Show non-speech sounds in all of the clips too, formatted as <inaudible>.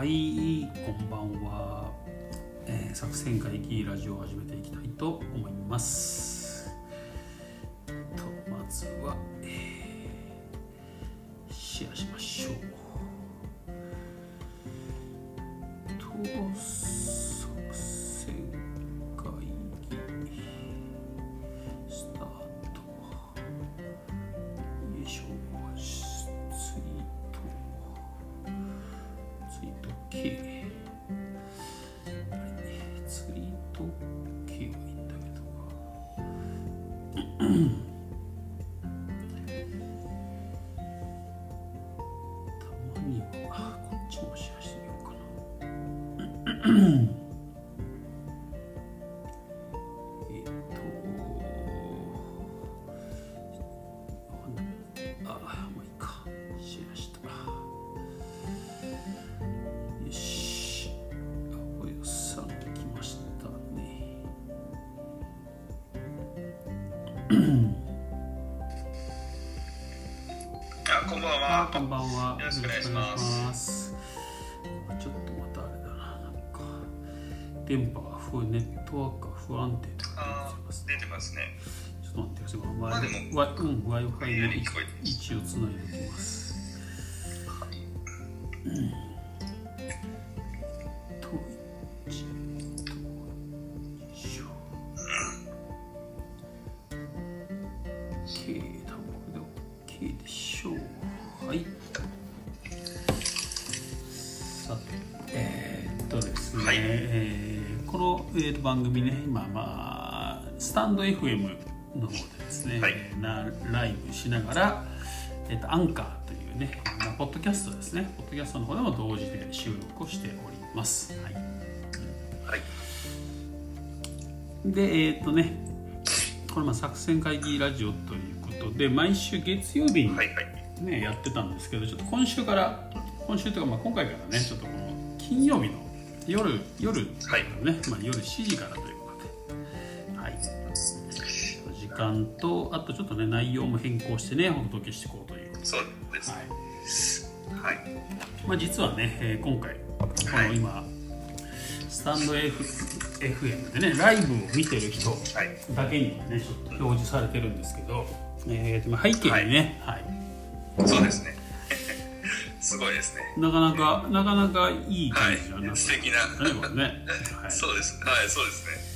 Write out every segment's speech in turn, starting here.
はいこんばんは、えー作戦会議ラジオを始めていきたいと思います。ろしくお願いしますますちょっとまたあれだななんか電波が不ネットワークが不安定とか出てますー、出てますね。ちょっと待ってください。まあでもわうん、Wi-Fi の位置をつない。でおきます。うん。と、一と、よい。しょ。K、多分これで OK でしょう。えーと番組ね、今、まあ、スタンド FM の方でですね、はいえーなライブしながら、えーとアンカーというね、まあ、ポッドキャストですね、ポッドキャストの方でも同時で収録をしております。はい、はい。で、えっ、とね、これ、まあ、作戦会議ラジオということで、毎週月曜日に、はいはい。ね、やってたんですけどちょっと今週から今週というかまあ今回からねちょっとこの金曜日の夜夜はいね、まあ、夜7時からということで、はい、時間とあとちょっとね内容も変更してねお届けしていこうという、そうです。はいはい。まあ、実はね、えー今回こはいの今、スタンド F FM でねライブを見てる人はい。だけにはねちょっと表示されてるんですけど、えーまあ背景にね、はいそうですね。すごいですね。なかなか、なかなかいい感じだなはい素敵なね。<laughs> はい。そうです。はい、そうですね。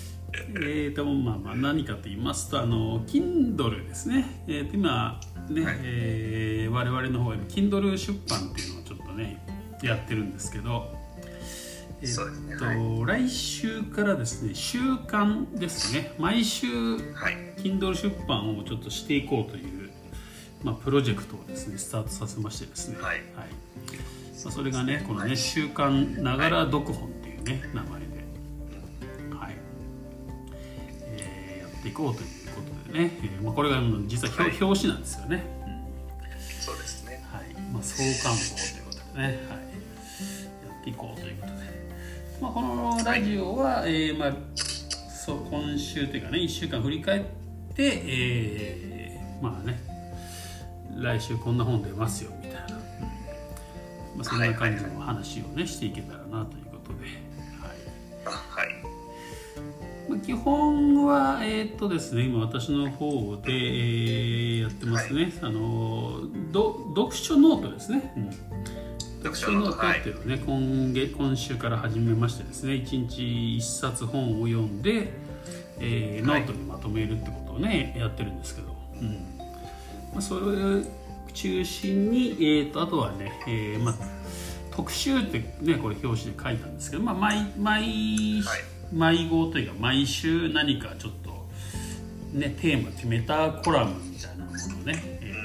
えーと、まあまあ、何かと言いますと、あの、Kindle ですね。えーと、今、ね、はいえー我々の方が Kindle 出版っていうのをちょっとね、やってるんですけど、えそうですねーと、来週からですね、週刊ですね。毎週、はい。Kindle 出版をちょっとしていこうという、まあ、プロジェクトをですねスタートさせましてですね、はい。まあ、それがねこのね「週刊ながら読本」っていうね名前で、はい。えーやっていこうということでね、えーまあ、これが実は表,、はい。表紙なんですよね、そうですね。はい。まあ、創刊号ということでね、はい、やっていこうということで、まあ、このラジオは、えーまあ、そう今週というかね1週間振り返って、えーまあね来週こんな本出ますよみたいな、まあ、そんな感じの話をねしていけたらなということで、はい。あ、はい。まあ、基本はえーっとですね今私の方で、えーやってますね、あのど読書ノートですね、うん。読書ノート。っていうのをね、今月今週から始めましてですね。1日1冊本を読んで、えーノートにまとめるってことをねやってるんですけど、うんまあ、それを中心に、えー、とあとはね、えーまあ、特集ってねこれ表紙で書いたんですけど、まあ、毎毎、はい毎号というか毎週何かちょっとねテーマ決めたコラムみたいなものをね、えー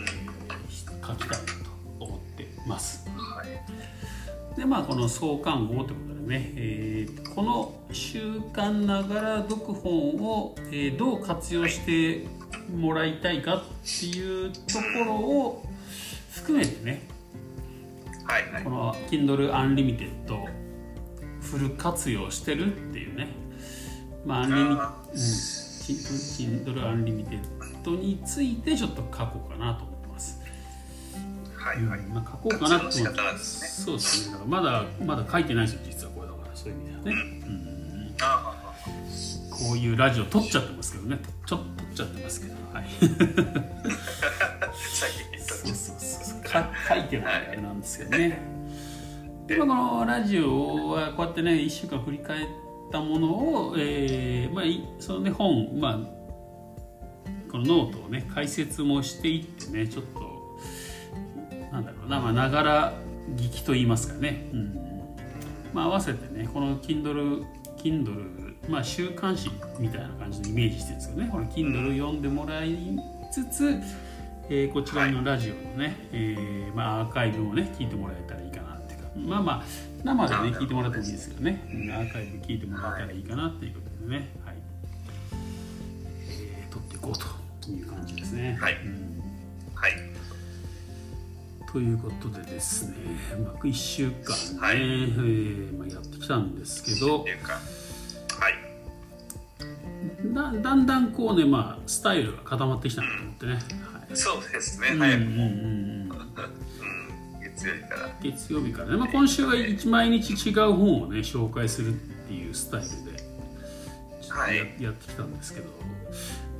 書きたいなと思ってます。はい。でまあこの創刊号ということでね、えーこの「週刊ながら読本を」えーどう活用してもらいたいかっていうところを含めてね。はい。はいこ。の Kindle Unlimited フル活用してるっていうね。まあ、アンリうん、Kindle Unlimited についてちょっと書こうかなと思ってます。はいはい。まあ、書こうかなって。活用の仕方なんですね。そうですね。だからまだまだ書いてないですよ実はこれだから。そういう意味ではね、うん。あこういうラジオ撮っちゃってますけどね。ちょっと撮っちゃってますけどはい。そうそうそう書いてるあれなんですけどね。でまあこのラジオはこうやってね1週間振り返ったものを、えーまあ、いそのね本まあこのノートをね解説もしていってねちょっとなんだろうなまあながら聞きと言いますかね、うん。まあ、合わせてねこの Kindle Kindle まあ週刊誌みたいな感じのイメージしてるんですけどねこの Kindle 読んでもらいつつ、えーこちらのラジオのね、えーまあ、アーカイブをね聞いてもらえたらいいかなっていうか。まあまあ生でね聞いてもらってもいいですけどね、うんアーカイブ聞いてもらえたらいいかなっていうことでね、はい。えー撮っていこうという感じですね。はい。うん。はい。ということでですね、まあ、1週間ね、はい。えーまあ、やってきたんですけどはい。だだんだんこうね、まあ、スタイルが固まってきたなと思ってね。はいそうですね。うん早くも。うんうんうんうん。月曜日から。月曜日からね、まあ、今週は一毎日違う本をね紹介するっていうスタイルではいや,、やってきたんですけど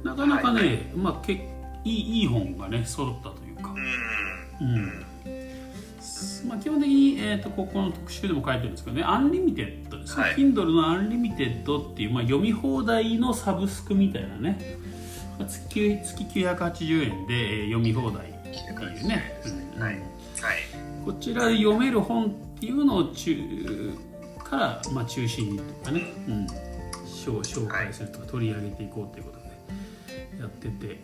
なかなかね、はいまあ、けいいいい本がね揃ったというか、うん。うんまあ、基本的に、えー、とここの特集でも書いてるんですけどね Unlimited ですね、はい。Kindle の Unlimited っていう、まあ、読み放題のサブスクみたいなね、まあ、月月980円で、えー読み放題っていうね、うん。はい。はい。こちらで読める本っていうのを中から、まあ、中心にとかね、うん、紹紹介するとか取り上げていこうということでやってて、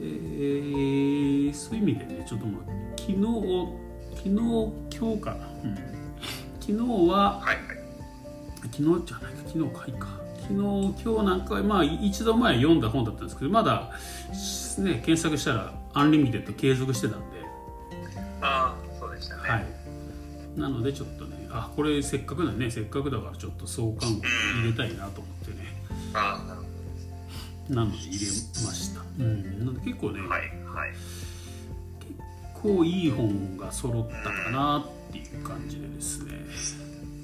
えーそういう意味でねちょっとまあ昨日昨日今日かな、うん、昨日ははい。昨日じゃないか昨日かいか昨日今日なんかまあ一度前読んだ本だったんですけどまだね検索したら Unlimited 継続してたんでああ、そうでしたね。はい、なのでちょっとねあこれせっかくだねせっかくだからちょっと相関を入れたいなと思ってねああ、なるほなので入れました、うん、なので結構ね、ど。はい。はい。こういい本が揃ったかなっていう感じでですね、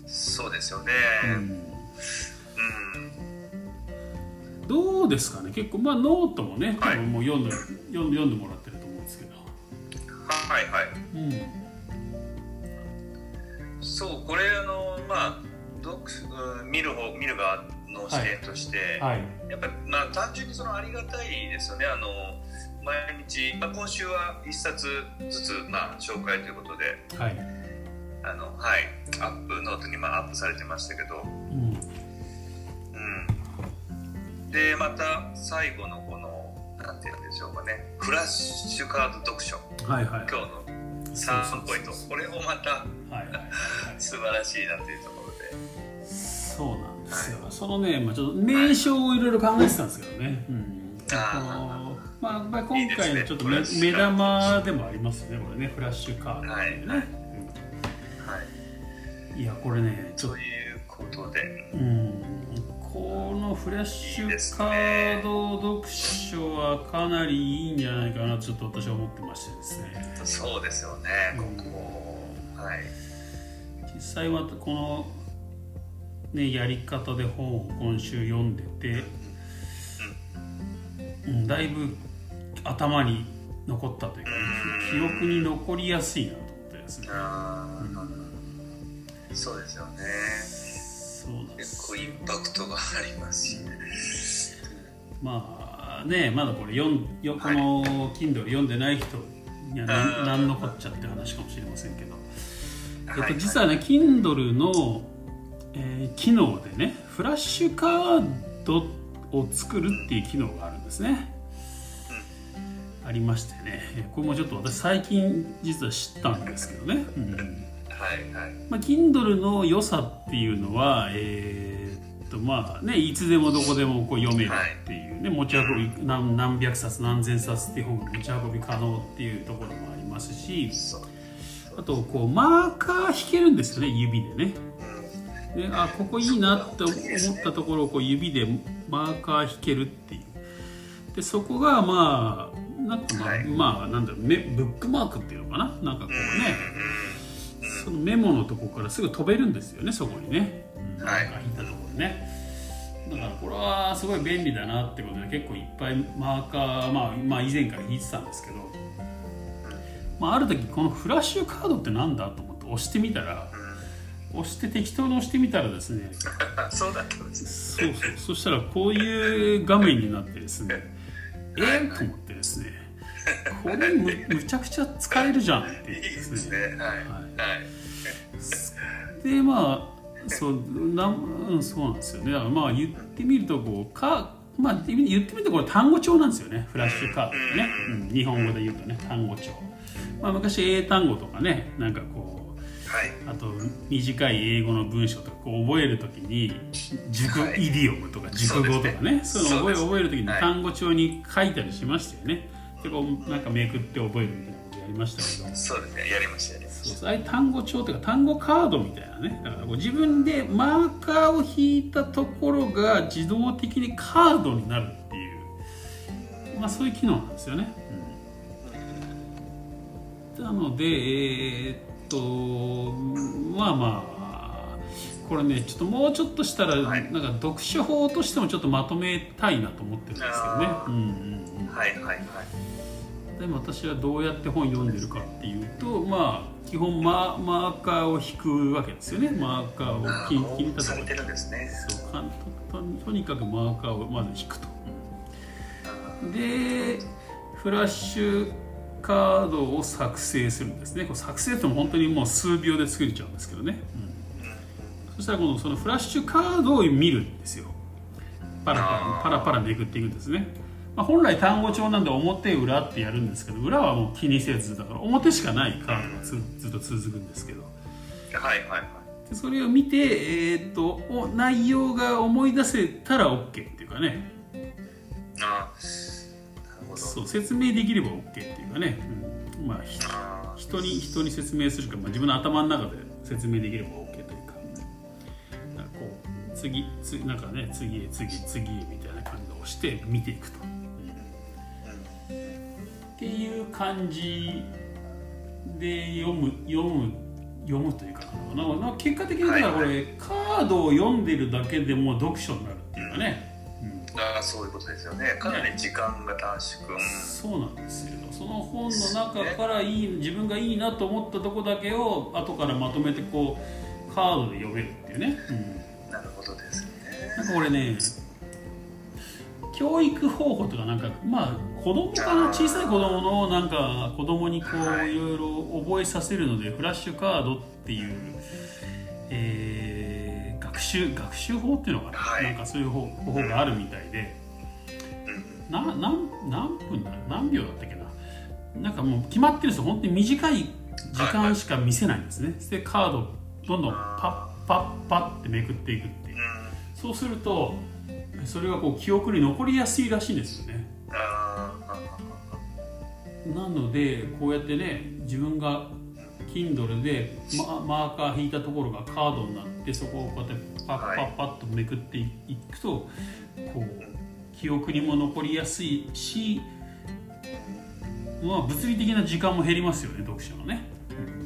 そうですよね。うんうん。どうですかね？結構まあノートもね多はい分もう読んで,、読んでもらってると思うんですけど、はいはい。うんそう、これあの、まあ、読うん見る方、見る側の視点として、はいやっぱり、まあ、単純にそのありがたいですよね。あの、毎日、まあ、今週は一冊ずつ、まあ、紹介ということで、はい、あの、はい、アップ、ノートに、まあ、アップされてましたけど、うん、うん。で、また、最後のこの、なんていうんでしょうかね、フラッシュカード読書、はいはい。今日の3ポイント、これもまたはい。はいはい素晴らしいなというところで、そうなんですよ、そのね、まあ、ちょっと名称をいろいろ考えてたんですけどね、うん、あまあ、やっぱり今回のちょっと目目玉でもありますよね、これね、フラッシュカードっていはい。うん。い。や、これね、ちょっと、ということで、うん、このフラッシュカード読書はかなりいいんじゃないかなと、ちょっと私は思ってましてですね。そうですよね、うん。はい、実際はこの、ね、やり方で本を今週読んでて、うん、だいぶ頭に残ったというか、記憶に残りやすいなと思ってですね。あーそうですよね、そう結構インパクトがありますしね、まあねまだこれ読んよこの Kindle 読んでない人には何うん何のこっちゃって話かもしれませんけど、えっと、はい実はね Kindle の、えー機能でねフラッシュカードを作るっていう機能があるんですね。ありましてね。えーこれもちょっと私最近実は知ったんですけどね。うん。はいはい、まあ、Kindle の良さっていうのは、えーっとまあね、いつでもどこでもこう読めるっていうね、持ち運び何何百冊何千冊っていう本が持ち運び可能っていうところもありますしあとこうマーカー引けるんですよね指でね。うんであここいいなって思ったところをこう指でマーカー引けるっていう。でそこがまあなんかまあ、はい。まあなんだろうメブックマークっていうのかな？なんかこうね、うん。そのメモのとこからすぐ飛べるんですよねそこにね、うんはい。なんか引いたところにね。だからこれはすごい便利だなってことで結構いっぱいマーカー、まあ、まあ以前から引いてたんですけど、まあ、ある時このフラッシュカードってなんだと思って押してみたら押して適当に押してみたらですね。う <laughs> んそうだったんですそうそう。そしたらこういう画面になってですねえー、と思ってですね。これむむちゃくちゃ使えるじゃんって言ってですね。はい。はい。でまあそうなん、そうなんですよねだからまあ言ってみるとこうかまあ言ってみるとこれ単語帳なんですよねフラッシュカードね、うん、日本語で言うとね単語帳、まあ、昔英単語とかねなんかこうあと短い英語の文章とかこう覚えるときに熟はい。イディオムとか熟語とかね。そういうのを覚えるときにはい単語帳に書いたりしましたよね。でこうなんかめくって覚えるみたいなことやりましたけど。そうですね。やりましたやりましそうそう。ああいう単語帳というか単語カードみたいなね。だからこう自分でマーカーを引いたところが自動的にカードになるっていう、まあ、そういう機能なんですよね。うん。なのでえーっとまあまあこれねちょっともうちょっとしたら、はい。なんか読書法としてもちょっとまとめたいなと思ってるんですけどね。あ。ー。うんうんうん。たはいはいはい。でも私はどうやって本読んでるかっていうとまあ基本ママーカーを引くわけですよね。マーカーをあ切切りたところてるんですね。そうかんとにかくマーカーをまず引くと。あでフラッシュカードを作成するんですね。これ作成っても本当にもう数秒で作れちゃうんですけどね、うんそしたら今度そのフラッシュカードを見るんですよ。パラパラパラパラめくっていくんですね、まあ、本来単語帳なんで表裏ってやるんですけど裏はもう気にせずだから表しかないカードがずずっと続くんですけど。ーはいはいはい。でそれを見て、えーっとお内容が思い出せたら OK っていうかね。あー。なるそう説明できれば OK っていうかね、うん。まあ人に人に説明するか、まあ、自分の頭の中で説明できれば OK というか。なんかこう次つなんかね次へ次へ次へみたいな感じで押して見ていくと、っていう感じで読む読む読むというかな結果的にだからこれ、カードを読んでるだけでも読書になるっていうかね、あーそういうことですよね。かなり時間が短縮、うん。そうなんですよ。その本の中からいい自分がいいなと思ったとこだけを後からまとめてこうカードで読めるっていうね、うん、なるほどですね。なんかこれね教育方法とかなんかまあ子供かな？小さい子供のなんか子供にこはい。ういろいろ覚えさせるのでフラッシュカードっていう、えー学習学習法っていうのかな、はい。なんかそういう方方法があるみたいで。うん。な何何分だ？何秒だったっけな？なんかもう決まってるんですよ本当に短い時間しか見せないんですね、でカードをどんどんパッパッパッってめくっていくっていう。そうするとそれがこう記憶に残りやすいらしいんですよね。なのでこうやってね自分が Kindle でママーカー引いたところがカードになってそこをこうやってパッパッパッとめくっていくと、こう記憶にも残りやすいし、まあ、物理的な時間も減りますよね読書のね。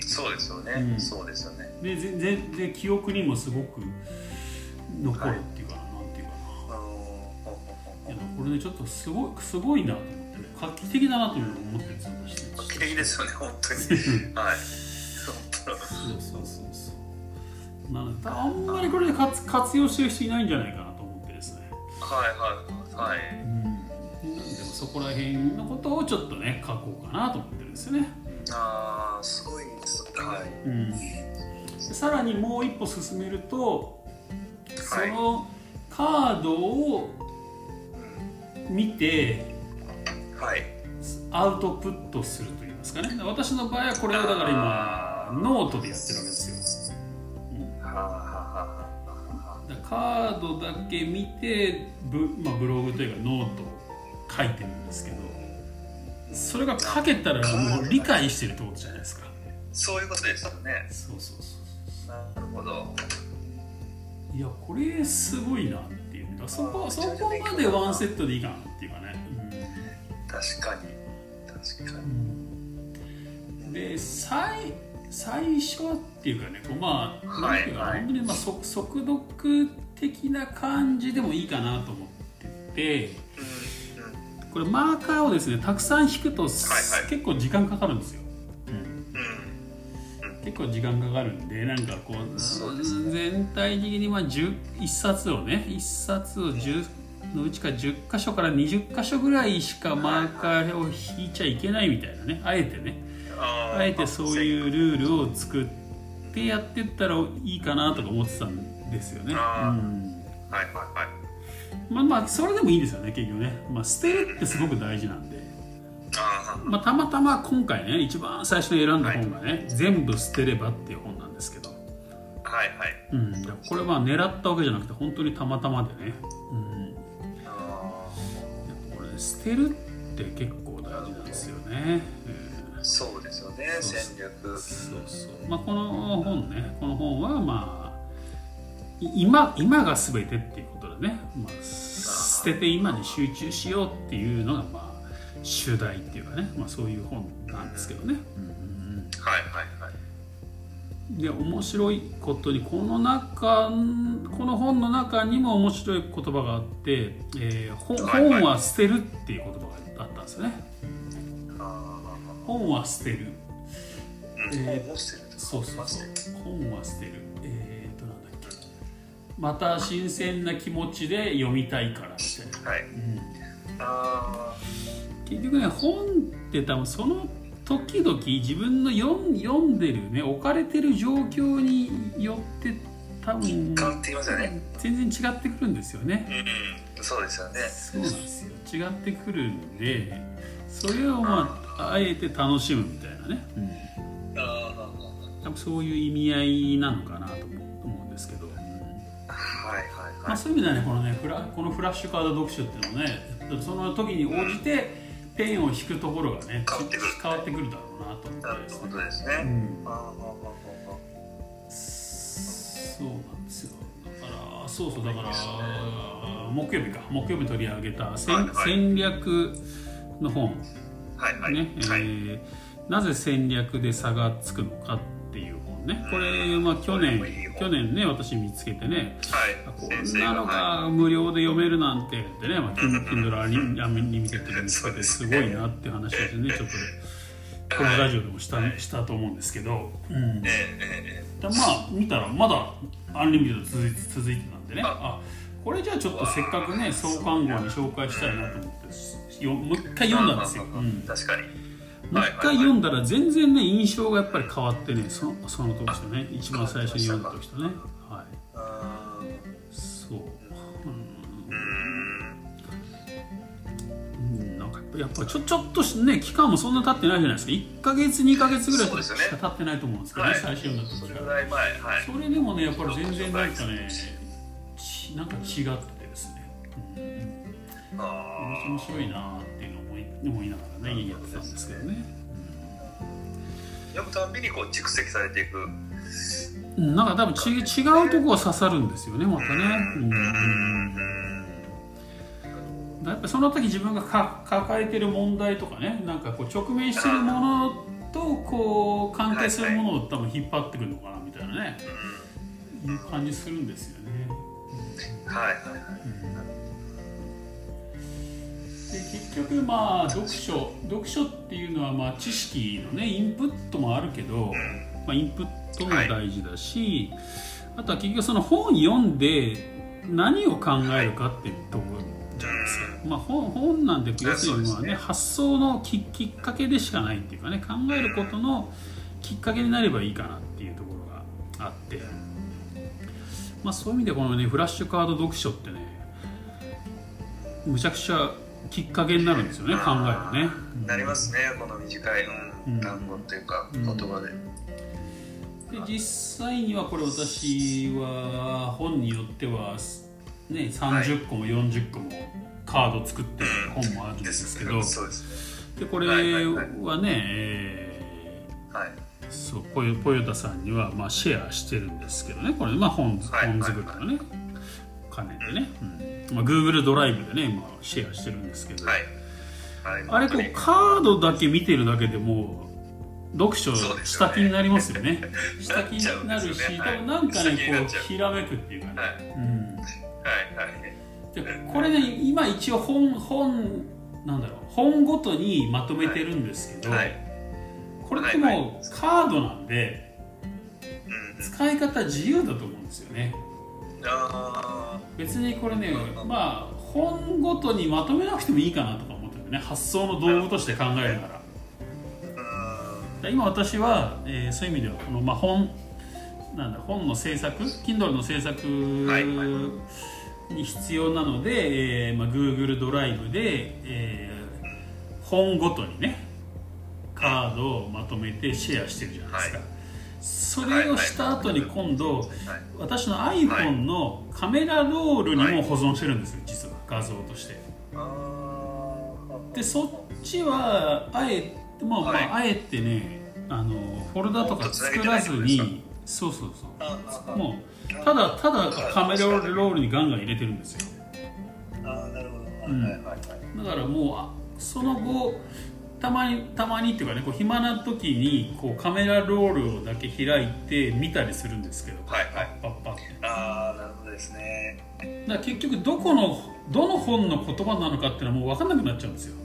そうですよね、うん。そうですよね。でぜぜで記憶にもすごく残るっていうかな、なんていうかな。いやこれねちょっとすごいすごいなと思ってね画期的だなというふうに思ってるんですよ画期的ですよね本当に。はい。そうそうそうなのであんまりこれで活活用してる人いないんじゃないかなと思ってですね。はいはいはい。うん。なんでもそこら辺のことをちょっとね書こうかなと思ってるんですよね。ああすごいですはい。うん。でさらにもう一歩進めるとそはい。のカードを見てはい。アウトプットするといいますかね。私の場合はこれをだから今ノートでやってるわけです。よはカードだけ見てブ,、まあ、ブログというかノートを書いてるんですけどそれが書けたらもう理解してるってことじゃないですか。そういうことですよね。そうそうそなるほど。ういやこれすごいなっていう。だからそこそこまでワンセットでいいかなっていうかね、確かに。ですけど、で最最初っていうかねこうまあ、はいなんていうかはい。本当にまあ速速読的な感じでもいいかなと思っててこれマーカーをですねたくさん引くと、はい結構時間かかるんですよ、うん。うん。結構時間かかるんでなんかこうそうです全体的にまあ10 1冊をね1冊を10のうちから10箇所から20箇所ぐらいしかマーカーを引いちゃいけないみたいなねあえてね。あえてそういうルールを作ってやってったらいいかなとか思ってたんですよね。うん。はいはいはい。まあまあそれでもいいですよね結局ね、まあ、捨てるってすごく大事なんで、あまあ、たまたま今回ね一番最初に選んだ本がね「全部捨てれば」っていう本なんですけど、ーはいはい。うん、これは狙ったわけじゃなくて本当にたまたまでね、うん、あこれ捨てるって結構大事なんですよね。うんー。そうね戦略。そうそう。まあこの本ねこの本はまあい今今が全てっていうことでね、まあ、捨てて今に集中しようっていうのがまあ主題っていうかね、まあ、そういう本なんですけどね。うんはいはいはい。で面白いことにこの中この本の中にも面白い言葉があって「えー本は捨てる」っていう言葉があったんですよね。あ本は捨てる。ーうんえー本を捨てるそうそう本は捨てるそう本は捨てる。えー、となんだっけ。また新鮮な気持ちで読みたいからみたいな、はい。うん。あ結局ね本って多分その時々自分の読ん読んでるね。置かれてる状況によって多分変わってきますよね。全然違ってくるんですよね。うんうん。そうですよね。そうなんですよ。違ってくるんでそれをまああえて楽しむみたいなね、うん。あ多分そういう意味合いなのかなと思思うんですけど、あはいはい。まあ、はいそういう意味ではねこのねフラこのフラッシュカード読書っていうのはねその時に応じてペンを引くところがね変わってくる。変わってくるだろうなと思なる。ってですねほどですね、うん。そうなんですよ。だからそうそうだから木曜日か。木曜日取り上げた戦,、はいはい。戦略の本。ーはいはい。ね、えはい。ーなぜ戦略で差がつくのかっていう本ね。これ、まあ、去年去年ね私見つけてね。はい。こんなのが無料で読めるなんてってね、まあ、Kindle アニニミテッドで見つけてすごいなって話をしてねちょっとこのラジオでもしたしたと思うんですけど、うん。でまあ見たらまだ Unlimited 続いて続いてたんでね。あ。これじゃあちょっとせっかくね創刊号に紹介したいなと思ってよもう一回読んだんですよ、うん。ー確かに一回読んだら全然ね印象がやっぱり変わってねそのその時とね一番最初に読んだ時とね。はいあそう、ーうーんう。ん、なんかやっぱりちょちょっとしね期間もそんな経ってないじゃないですか。1か月2か月ぐらいしか経ってないと思うんですけどねはい最初読んだ時からそれでもねやっぱり全然なんかねちなんか違ってですね、うん、あ面白いなっていう思いながらねやってたんですけどね、ー読むたんびにこう蓄積されていく。うん、なんか多分ち違うとこが刺さるんですよねまたね、うん。うん。やっぱその時自分がか抱えてる問題とかねなんかこう直面してるものとこう関係するものを多分引っ張ってくるのかなみたいなね、いう感じするんですよね。はいはいで結局まあ読書読書っていうのはまあ知識のねインプットもあるけど、まあ、インプットも大事だし、あとは結局その本読んで何を考えるかっていうところじゃないですか、まあ、本本なんて要するにまあ、ね、ね発想のききっかけでしかないっていうかね考えることのきっかけになればいいかなっていうところがあって、まあ、そういう意味でこのねフラッシュカード読書ってねむちゃくちゃきっかけになるんですよね考えるね。なりますねこの短い、う単語っていうかうん。言葉で、で実際にはこれ私は本によっては、ね、30個も40個もカード作ってる本もあるんですけど、そうです。ねでこれはいはいはいはね、えはい。ーそうポヨポヨタさんにはまあシェアしてるんですけどねこれ、まあ、本はい本作りのね。兼ねてね、うんまあ、Google ドライブでね今シェアしてるんですけど、はい。あれこうカードだけ見てるだけでも読書した気になりますよね。<laughs> した気になるし、ね。はい、なんかねこうひらめくっていうかね。はい、うん。はい。はい。でこれね今一応本本なんだろう本ごとにまとめてるんですけど、はい、これってもうカードなんで、使い方自由だと思うんですよね。別にこれねまあ本ごとにまとめなくてもいいかなとか思ってるね。発想の道具として考えるなら。今私は、えー、そういう意味ではこの、まあ、本なんだ本の制作 Kindle の制作に必要なので、はいえーまあ、Google ドライブで、えー、本ごとにねカードをまとめてシェアしてるじゃないですか、はい、それをした後に今度、はい、私の iPhone のカメラロールにも保存してるんですよ実は画像として。でそっちはあえもう、まあ、あえてねあのフォルダとか作らずにそうそうそう。もうただただカメラロールにガンガン入れてるんですよ。あなるほど、うん、だからもうその後たまにたまにっていうかねこう暇な時にこうカメラロールだけ開いて見たりするんですけど。はいはい。パッパッああなるほどですね。だ結局どこのどの本の言葉なのかっていうのはもう分かんなくなっちゃうんですよ。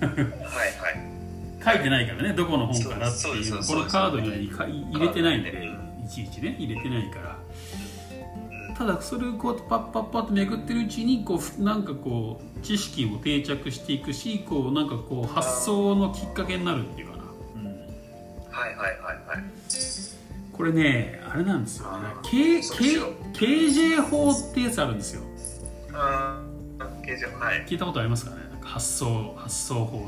はいはい。書いてないからねどこの本からっていう。このカードには入れてないんで、いちいちね入れてないからただそれをこうパッパッパッとめくってるうちにこうなんかこう知識も定着していくしこうなんかこう発想のきっかけになるっていうかな、うん、はいはいはいはい。これねあれなんですよね。K K KJ 法ってやつあるんですよ。あ KJ はい。聞いたことありますかね？発想発想法の。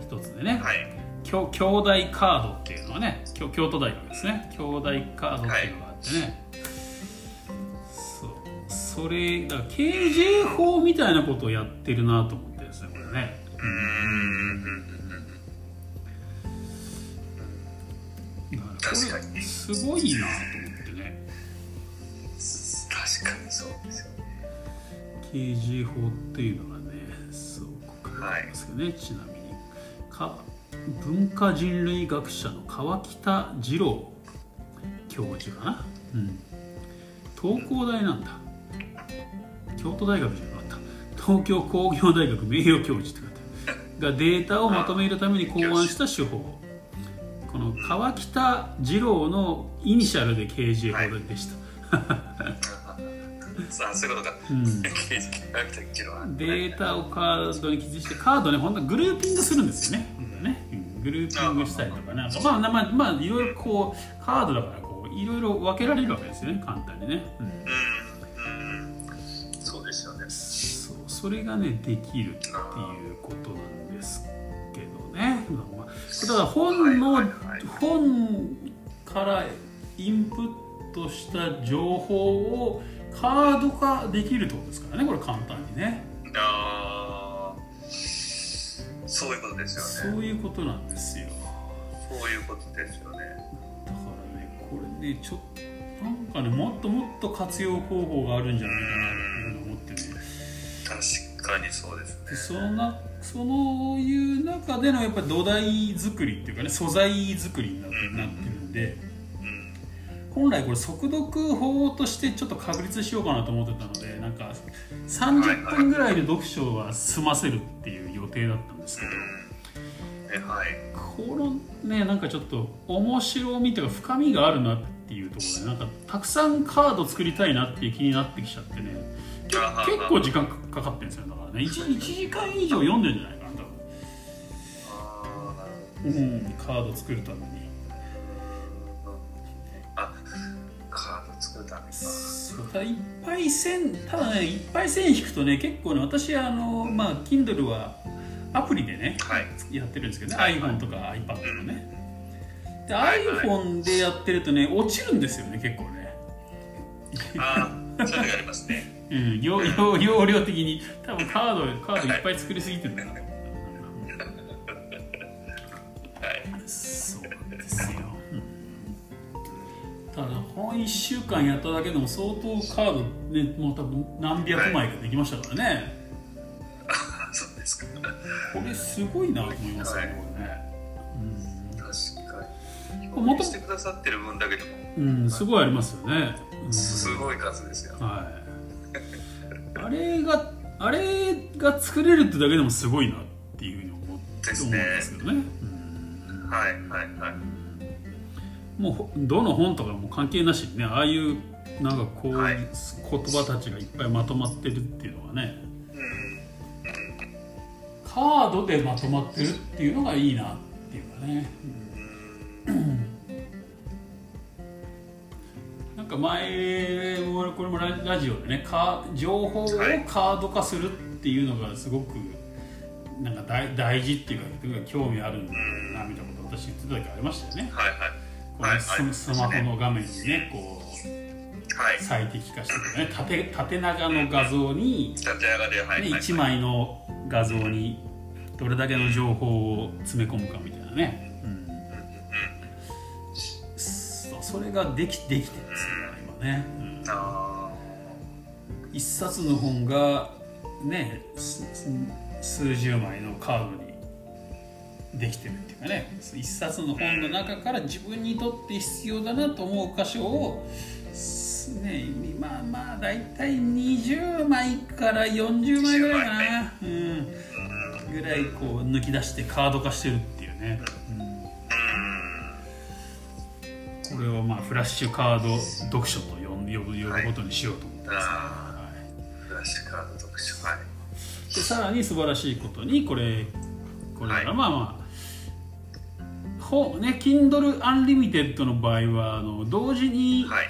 一つでね、はい。はい兄弟カードっていうのはね京京都大学ですね。兄弟カードっていうのがあってね、はい、それだから KJ 法みたいなことをやってるなと思ってですねこれね。うん。確かにすごいなと思ってね確かにそうですよね KJ 法っていうのがますよね、はい、ちなみにか文化人類学者の川北二郎教授かな、うん、東工大なん。だ京都大学じゃなかった。東京工業大学名誉教授って書いてある。がデータをまとめるために考案した手法。この川北二郎のイニシャルで KJ 法でした、<laughs> はいあそういうことか、うん、データをカードに記してカードね本当グルーピングするんですよね。ね、グルーピングしたりとかね。まあまあまあいろいろこうカードだからこういろいろ分けられるわけですよね。簡単にね、うん、うん、それがねできるっていうことなんですけどね、まあ、だから本の、本からインプットした情報をカード化できるってことですからねこれ簡単にね。ああそういうことですよね。そういうことなんですよ。そういうことですよね。だからねこれねちょっとなんかねもっともっと活用方法があるんじゃないかなっていうの確かにそうですね。そなそういう中でのやっぱり土台作りっていうかね素材作りになって,、なってるんで、本来これ速読法としてちょっと確立しようかなと思ってたのでなんか30分ぐらいで読書は済ませるっていう予定だったんですけど、はい、このねなんかちょっと面白みというか深みがあるなっていうところでなんかたくさんカード作りたいなっていう気になってきちゃってね結構時間かかってるんですよだからね。1, 1時間以上読んでるんじゃないかな多分、うん、カード作るために。そうただいっぱい線ただねいっぱい線引くとね結構ね私あのまあ Kindle はアプリでね、はい、やってるんですけどね、はい、iPhone とか iPad のね、で、はい、iPhone でやってるとね落ちるんですよね結構ね。ああそれがありますねうん。容容量的に多分カードカードいっぱい作りすぎてるんだな、はい、そうなんですよただ本1週間やっただけでも相当カードねもう多分何百枚かできましたからね、そうですかこれすごいなと思いますね、はいこれね確かにこれ元してくださってる分だけでもうん、うん、すごいありますよね、うんすごい数ですよはいあれがあれが作れるってだけでもすごいなっていうふうに思って思うんですけどね、うん。はいはいはいもうほどの本とかも関係なしにねああいうなんかこう、はい言葉たちがいっぱいまとまってるっていうのはね。うんカードでまとまってるっていうのがいいなっていうかね、なんか前俺これもララジオでねカ情報をカード化するっていうのがすごくなんか大大事っていうか興味あるんだなみたいなこと私言ってた時ありましたよね。はいはい。こはいのススマホの画面にねこうはい。最適化してね。縦縦長の画像に、ね、はい1枚の画像にどれだけの情報を詰め込むかみたいなね、うんそれができできてるんです。よ今ね、うん。あ一冊の本がね数十枚のカードにできてるっていうかね。一冊の本の中から自分にとって必要だなと思う箇所をねまあまあ大体20枚から40枚ぐらいかな、うん、ぐらいこう抜き出してカード化してるっていうね、うん、これをまあフラッシュカード読書と呼ぶ呼ぶことにしようと思ってます。ね、あはい。フラッシュカード読書はい。でさらに素晴らしいことにこれこれからはい。まあまあ本ね Kindle Unlimited の場合はあの同時に、はい。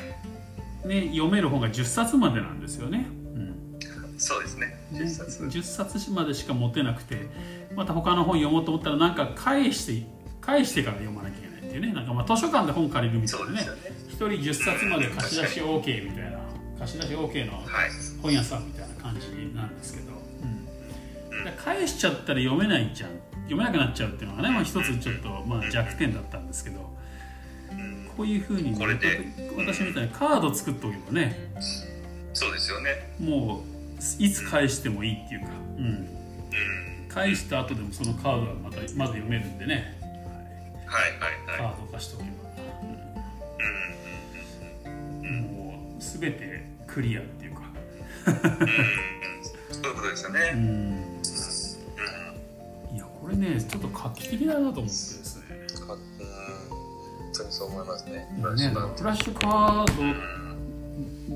ね、読める本が10冊までなんですよね。うん。そうですね。ね10冊。10冊までしか持てなくてまた他の本読もうと思ったらなんか返して返してから読まなきゃねなんかまあ図書館で本借りるみたいなね。そうですよね。一人10冊まで貸し出し OK みたいな。貸し出し OK のはい。本屋さんみたいな感じなんですけど、うん、返しちゃったら読めないじゃん。読めなくなっちゃうっていうのがね、まあ、一つちょっとまあ弱点だったんですけど。こういうふうにね私みたいにカード作っておけばね。そうですよね。もういつ返してもいいっていうか、うん、うん。返した後でもそのカードはまたまず読めるんでね、はい。はいはいカード化しておけば、うん。もう全てクリアっていうか、そういうことですよね。うん、いやこれねちょっと画期的だなと思ってですね。うん。本当にそう思いますね。ね、フラッシュカード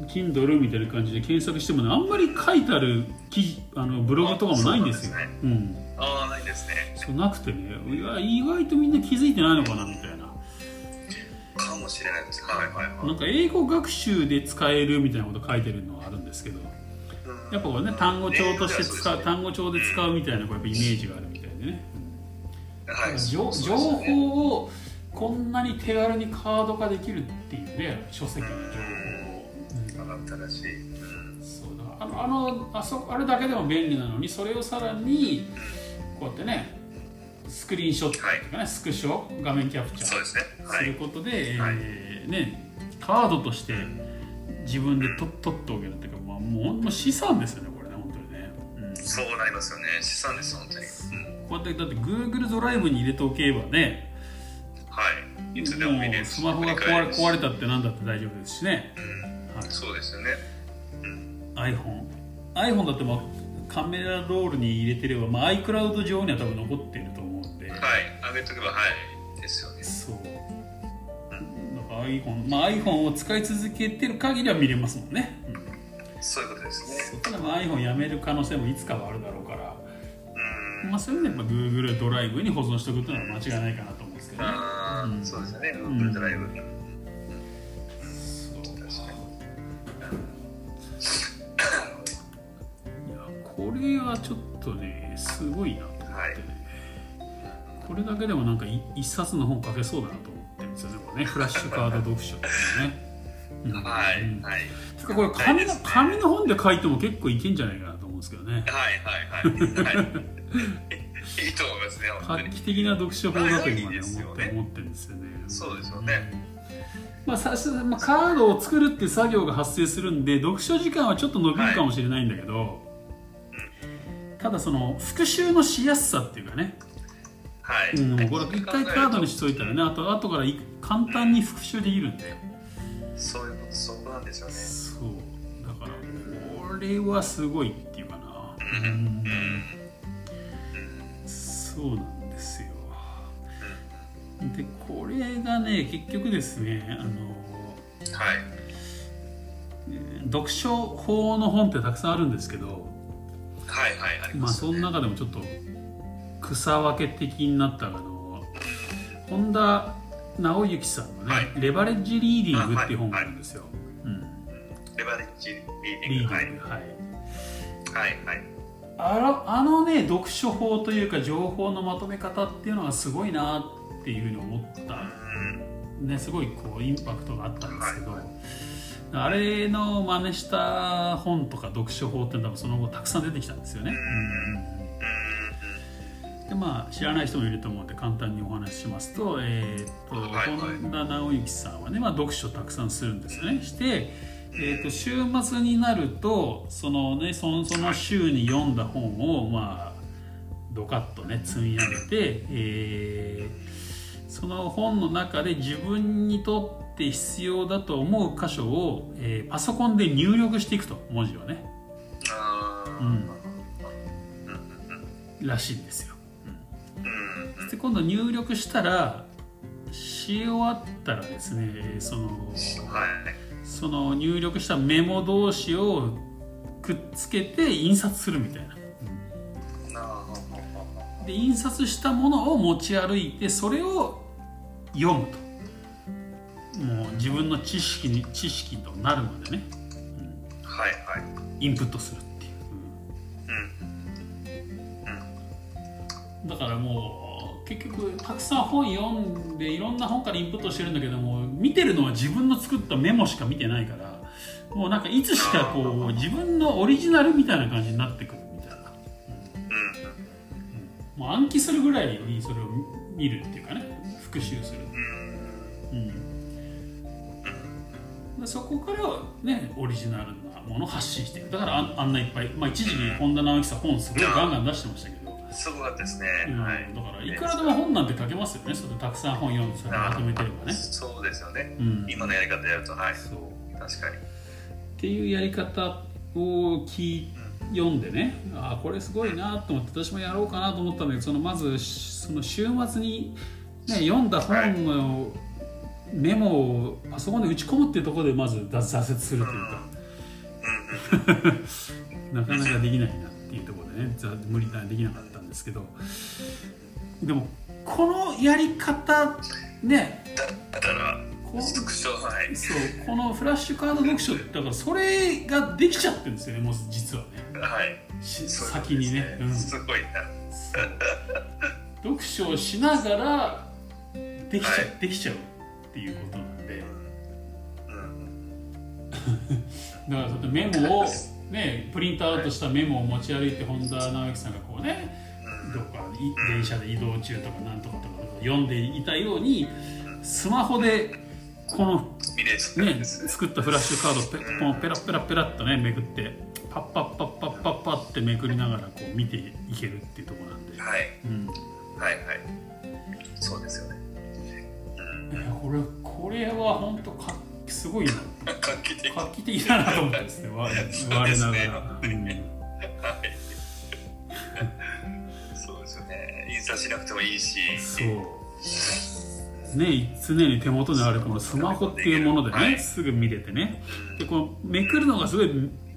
Kindle みたいな感じで検索してもねあんまり書いてある記事あのブログとかもないんですよ。あそうああないですね。そうなくてね。いや意外とみんな気づいてないのかなみたいなしれないですはいはいはい。なんか英語学習で使えるみたいなこと書いてるのはあるんですけどやっぱこれね単語帳として使う単語帳で使うみたいなこうやっぱイメージがあるみたいでね、はい情情報をこんなに手軽にカード化できるっていうね書籍の情報を、うん。新しい。うんそうだあのあのあそあれだけでも便利なのにそれをさらにこうやってねスクリーンショットというかね、スクショ画面キャプチャーすね。るい。ことで、はい。えーね、カードとして自分でと取っておけるっていうか、まあ、もう資産ですよねこれね本当にね、うん。そうなりますよね。資産です本当に。うん。こうやってだって Google ドライブに入れておけばねはい。いつでも見れもるうスマホが壊れ壊れたって何だって大丈夫ですしね、はい、そうですよね。iPhone iPhone だってまあカメラロールに入れてれば、まあ、iCloud 上には多分残っているとはい上げとけばはいですよね。そう。だから iPhone,、まあ、iPhone を使い続けてる限りは見れますもんね、うん。そういうことですね。ただまあ iPhone やめる可能性もいつかはあるだろうから、うん。まあ、そういうのはやっぱ Google ドライブに保存しておくというのは間違いないかなと思うんですけどね。あうん。あそうですよね。Google ドライブそう。確かいやこれはちょっとねすごいなと思って。ね、これだけでもなんかい一冊の本書けそうだなと思ってるんですよねこれね。フラッシュカード読書っていうね、うん。にはい。うん。はいてかこれ紙の紙の本で書いても結構いけんじゃないかなと思うんですけどね。はいはいはい。はい。<laughs> いいと思いますね画期的な読書法だと今ね思って思ってるんですよね。そうですよね。まあ、まあ、カードを作るっていう作業が発生するんで読書時間はちょっと伸びるかもしれないんだけど、ただその復習のしやすさっていうかね、はい、うん、これ一回カードにしといたらねあと後からい簡単に復習できるんで。そういうことそこなんですよね。そう。だからこれはすごいっていうかな。うん。うん。そうなんですよ。でこれがね結局ですねあのはい。読書法の本ってたくさんあるんですけど。はいはいありまあそますよね、の中でもちょっと草分け的になったあの本田直之さんのね、はい。レバレッジリーディング」っていう本があるんですよ。うん。レバレッジリーディングはい。はい。はいはい。あのあのね読書法というか情報のまとめ方っていうのがすごいなっていうふうに思った。うん。ね、すごいこうインパクトがあったんですけど、はいあれの真似した本とか読書法って多分その後たくさん出てきたんですよね。でまあ知らない人もいると思うので簡単にお話ししますと,、えーっと本田直之さんはね、まあ、読書たくさんするんですよね。して、えーっと週末になるとその,、ね、そのその週に読んだ本をまあドカッとね積み上げて、えーその本の中で自分にとって必要だと思う箇所を、えーパソコンで入力していくと文字をね。うん。らしいんですよ。うんそして今度入力したらし終わったらですねそのはいその入力したメモ同士をくっつけて印刷するみたいな。で印刷したものを持ち歩いてそれを読むと。もう自分の知識に知識となるまでね。はいはい。インプットするっていう、うん。うん。だからもう結局たくさん本読んでいろんな本からインプットしてるんだけども見てるのは自分の作ったメモしか見てないからもうなんかいつしかこう自分のオリジナルみたいな感じになってくるみたいな。うん。もう暗記するぐらいにそれを見るっていうかね復習する。うん。そこからねオリジナルなものを発信してだからあんあんないっぱい、まあ、一時期本田直之さん本すごいガンガン出してましたけど、すごかったですね、うん。はい。だからいくらでも本なんて書けますよね。それたくさん本読んでそれまとめてればね、そうですよね、うん、今のやり方やるとはい。そう。確かに。っていうやり方を聞い読んでね。ああこれすごいなと思って私もやろうかなと思ったんだけどそのまずその週末に、ね、読んだ本のメモをパソコンで打ち込むっていうところでまず挫挫折するというか。<laughs> なかなかできないなっていうところでね。ざ無理だできなかった。んですけどでもこのやり方ね。だったらこうスクショはいそうこのフラッシュカード読書だからそれができちゃってるんですよねもう実はね。はい。先にね。うん。すごいな。読書をしながらできちゃ,、はい。できちゃうっていうことなんで。うん。だからメモをねプリントアウトしたメモを持ち歩いて本田直之さんがこうねどこかい電車で移動中とかなんとかとか読んでいたようにスマホでこのね作ったフラッシュカードをペこのペラペラペラっとねめくってパッパッパッパッパッパってめくりながらこう見ていけるっていうところなんで、はい。うん、はいはい。そうですよね。これこれは本当かすごいな。<laughs> 画期的。だなと思ってですね。我我ながら、うん。そ印刷しなくてもいいし。そう。ね常に手元にあるこのスマホっていうものでね、はい。すぐ見れてね。でこのめくるのがすごい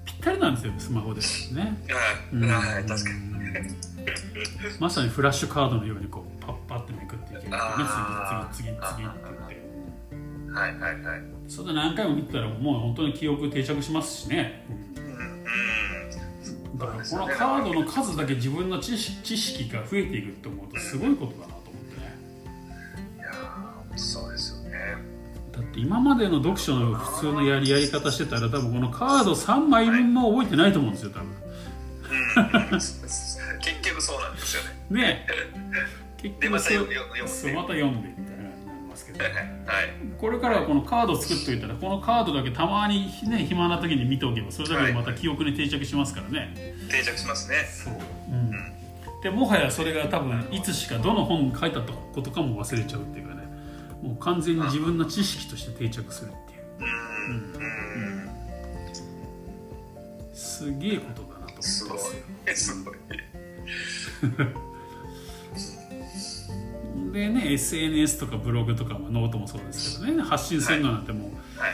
ぴったりなんですよスマホでね、はい、はい、確かに。にまさにフラッシュカードのようにこうパッパってめくっていけるね。次々次々って言って。はいはいはい。それで何回も見てたらもう本当に記憶定着しますしね、うんうんだからこのカードの数だけ自分の知識知識が増えていくって思うとすごいことだなと思って。ねいやーそうですよね。だって今までの読書の普通のやりやり方してたら多分このカード3枚分も覚えてないと思うんですよ多分。う <laughs> ん結局そうなんですよね。ね結でまた読む読むそうまた読んでこれからはこのカード作っといたらこのカードだけたまにね暇な時に見ておけばそれだけでまた記憶に定着しますからね、定着しますね。そう、うん、でもはやそれが多分いつしかどの本に書いたことかも忘れちゃうっていうかね。もう完全に自分の知識として定着するっていう。うん。うん。すげえことだなと思ってますごい。すごい <laughs> でね SNS とかブログとかもノートもそうですけどね発信するのなんてもう、はい。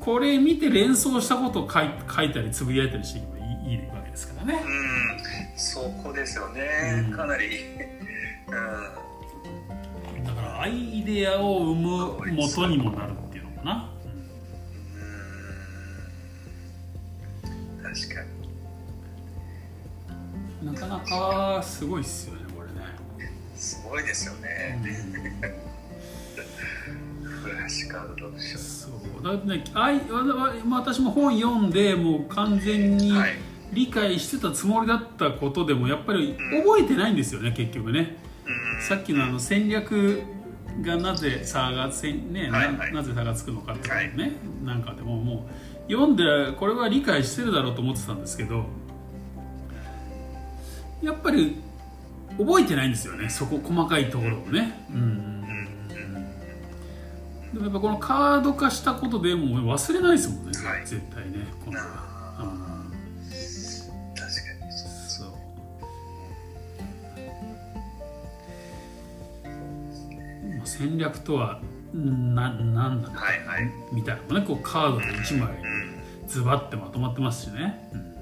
これ見て連想したことを書い書いたりつぶやいたりしていけばいいいいわけですからね。うん。そこですよね、うん。かなり。うん。だからアイデアを生む元にもなるっていうのかな、うん。確かに。うんなかなかすごいっすよね、すごいですよね、フラッシュカード読書。そう。だってねあい私も本読んでもう完全にはい。理解してたつもりだったことでもやっぱり覚えてないんですよね結局ね。うん。さっきのあの戦略がなぜ差がせん、ねなはいはい。なぜ差がつくのかっていうね、なんかでももう読んでこれは理解してるだろうと思ってたんですけどやっぱり覚えてないんですよね。そこ細かいところをね。うん。でもやっぱこのカード化したことでもう忘れないですもんね、はい。絶対ね。このあうん。確かにそう。そう。まあ戦略とはななんだろう。はいはい。みたいなのもね。こうカードで1枚うん。ズバッてまとまってますしね、うん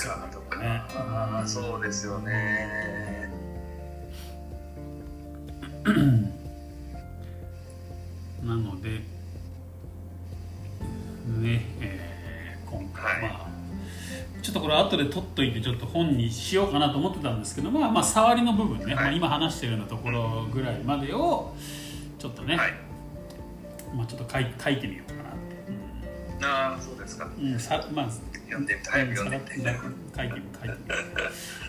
ですよカードかね。あーそうですよね。なのでねえー今回、はい。まあちょっとこれ後で取っといてちょっと本にしようかなと思ってたんですけどまあまあ触りの部分ね、まあ、はい今話してるようなところぐらいまでをちょっとね、はい。まあ、ちょっと書い書いてみようかなって、ああそうですか。うんうんさまあ読んでみて早く読んでみて。書いてみ書いて。み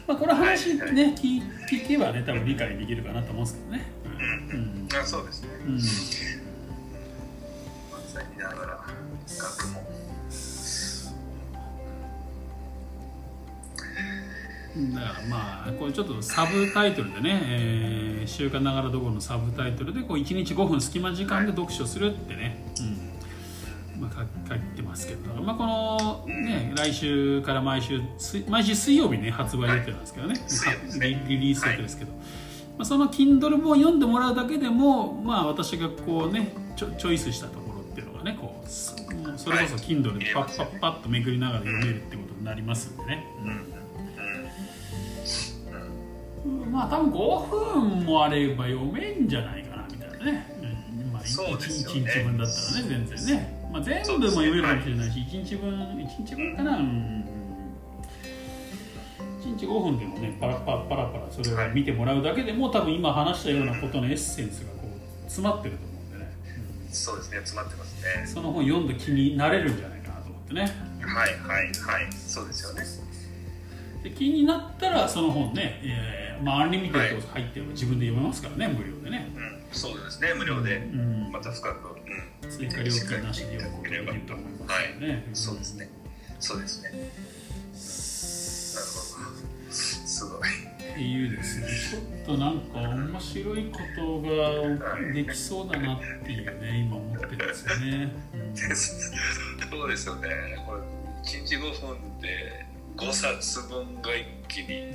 まあこの話ね、はい聞聞けばね多分理解できるかなと思うんですけどね。うん。うん。あそうですね。うん、うん漫才見ながら学もだからまあこれちょっとサブタイトルでね「えー週刊ながらどころ」のサブタイトルでこう1日5分隙間時間で読書するってね、うん。まあ、書書いてますけど、まあ、この、ね、来週から毎週水毎週水曜日ね発売予定なんですけどね,、水曜日ですね。リリリース予定ですけど、まあ、その Kindle 本を読んでもらうだけでも、まあ、私がこうねチョチョイスしたところっていうのがねこうそれこそ Kindle でパッパッパッとめくりながら読めるってことになりますんでね。うん。うん。まあ多分5分もあれば読めんじゃないかなみたいなね、うん。まあ、1, そうですよね。日分だったらね全然ね、まあ、全部も読めるかもしれないし、1日分1日分かな、うん、1日5分でもねパラパラパラパラそれを見てもらうだけでも多分今話したようなことのエッセンスがこう詰まってると思うんでね、そうですね詰まってますね。うんその本読んだ気になれるんじゃないかなと思ってね。はいはいはい。そうですよね。で気になったらその本ね、えーまあ、 Unlimited 入ってれば自分で読めますからね無料でね、うん。そうですね無料で。うん。また深くうん追加料金なしで読むことができると思いますよね。そうですね。そうですね。なるほど。すごい。っていうですね、ちょっとなんか面白いことができそうだなっていうね、今思ってるんですよね。うん <laughs> そうですよね。これ1日5分で5冊分が一気に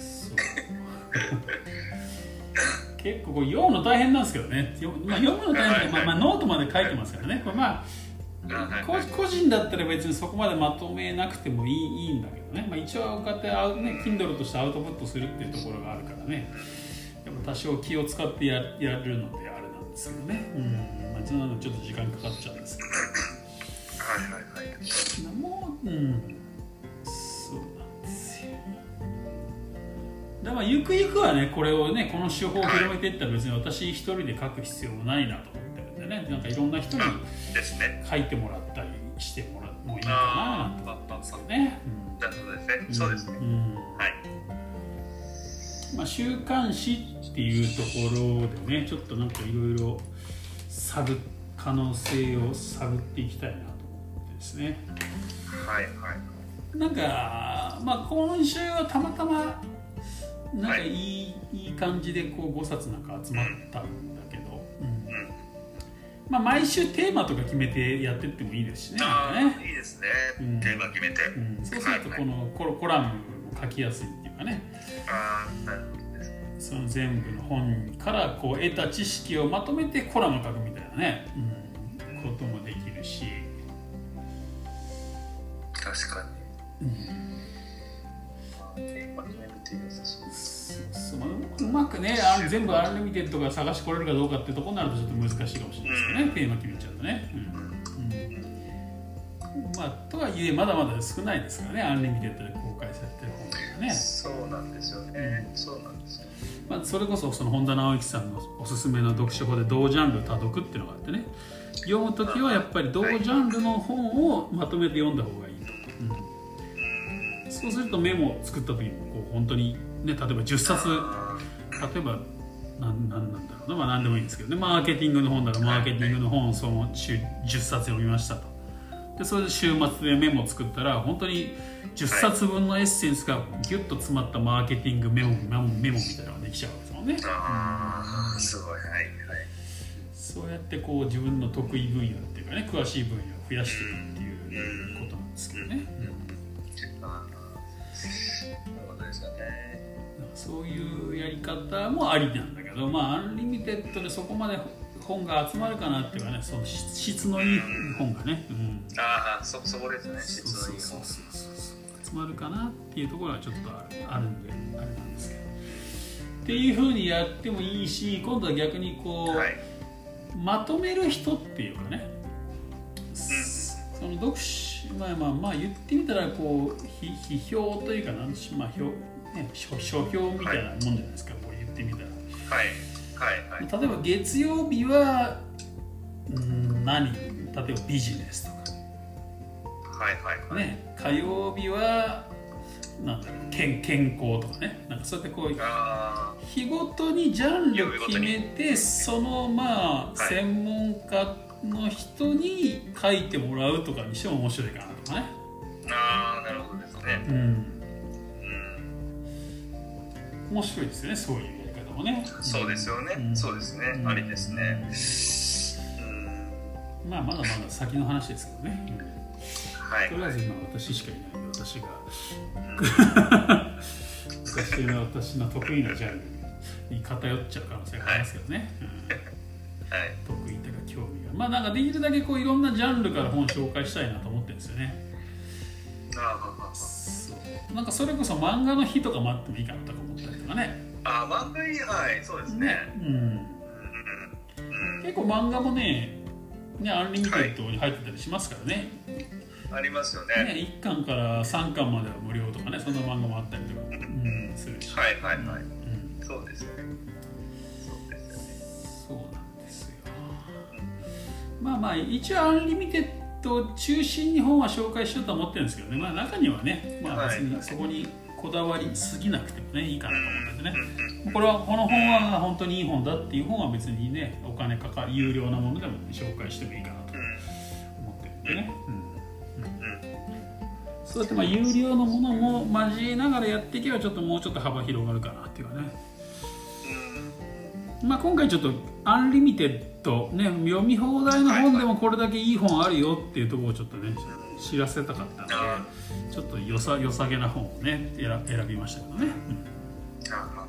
結構こう読むの大変なんですけどね、よまあ、読むの大変で、まあ、まあノートまで書いてますからね、これまあ個個人だったら別にそこまでまとめなくてもいいいいんだけどね、まあ、一応こうやってアウ、ね、Kindle としてアウトプットするっていうところがあるからね。やっぱ多少気を使ってややるのであれなんですけどね、うん。まあ、そんなのちょっと時間かかっちゃうんですけはいはいはい。どもう、うん、だからゆくゆくはねこれをねこの手法を広めていったら別に私一人で書く必要もないなと思ってるんでね。なんかいろんな人に書いてもらったりしてもらもいいかななんて思ったんですけどね。なるほどですね。そうですね、うん。はい。まあ、週刊誌っていうところでねちょっとなんかいろいろ探る可能性を探っていきたいなと思ってですね。はいはい。なんか、まあ、今週はたまたまなんかいい,、い、い感じでこう5冊なんか集まったんだけど、うん。うんまあ、毎週テーマとか決めてやってってもいいですしね。ね、いいですね、うん。テーマ決めて、うん、そうするとこのコロコラムも書きやすいっていうかね。ああなるほどですね。その全部の本からこう得た知識をまとめてコラム書くみたいなね、うん、こともできるし、確かに。うん。マ決めるっていう良さそうううまくねあ全部 Unlimited が探しこれるかどうかっていうところになるとちょっと難しいかもしれないですよね、うん。テーマ決めちゃうとね、うん。うん。まあ、とはいえまだまだ少ないですからね Unlimited で公開されてる本がね、そうなんですよね、そうなんですよね。まあ、それこそその本田直之さんのおすすめの読書法で同ジャンル多読っていうのがあってね。読む時はやっぱり同ジャンルの本をまとめて読んだ方がいいと、うん。そうするとメモを作った時にもこう本当にね例えば10冊あ例えばなんなんなんだろうな、まあ、何でもいいんですけどね。マーケティングの本ならマーケティングの本をその週10冊読みましたと。でそれで週末でメモを作ったら本当に10冊分のエッセンスがギュッと詰まったマーケティングメモメモメモみたいなのができちゃうわけですもんね。ーあーすごい。はいはいそうやってこう自分の得意分野っていうかね詳しい分野を増やしていくっていうことなんですけどね、あーなるほどですよねそういうやり方もありなんだけどまあ Unlimited でそこまで本が集まるかなっていうかねその質質のいい本がね、うん、ああそそこですね。質のいい本。集まるかなっていうところはちょっとあるあるんであれなんですけど。っていうふうにやってもいいし今度は逆にこう、はい。まとめる人っていうかね、その読書まあまあまあ言ってみたらこう批批評というかなんしまあ評ね書書評みたいなもんじゃないですか、こう言ってみたら。はい。はいはい。例えば月曜日はうん何？例えばビジネスとはいはいかはい。ね火曜日はなんだろう健健康とかね。なんかそうやってこうあ日ごとにジャンル決めてそのまあはい。専門家の人に書いてもらうとかにしても面白いかなとかね、ーあーなるほどですね。うん、うん面白いですよねそういうやり方もね。そうですよね、うん。そうですね、うん。ありですね。うん。まあまだまだ先の話ですけどね、うん。はい。とりあえず今私しかいないので私が。うん。私の私の得意なジャンルに偏っちゃう可能性がありますけどね、うん。はい。得意とか興味が。まあなんかできるだけこういろんなジャンルから本紹介したいなと思ってるんですよね。あそうなんかそれこそ漫画の日とかもあってもいいかなとか思ったりとかね。ーあー漫画いいはいそうですね。うん、うん。うん結構漫画もねね Unlimited に入ってたりしますからね。ありますよね。ね1巻から3巻までは無料とかねそんな漫画もあったりとか、うん、するし。はいはいはい。うん。そうですよね。そうですよね。そうなんですよ。まあまあ一応 Unlimited を中心に本は紹介しようとは思ってるんですけどね。まあ中にはね、まあ、別にそこにこだわりすぎなくてもねいいかなと思っててね。うんこれはこの本は本当にいい本だっていう本は別にねお金かかる有料なものでも、ね、紹介してもいいかなと思ってるんでね、うん。うん。そうやってまあ有料のものも交えながらやっていけばちょっともうちょっと幅広がるかなっていうかね。うん。まあ、今回ちょっと Unlimited 、ね、読み放題の本でもこれだけいい本あるよっていうところをちょっとね知らせたかったのであちょっとよさ良さげな本をね選選びましたけどね、うん。あ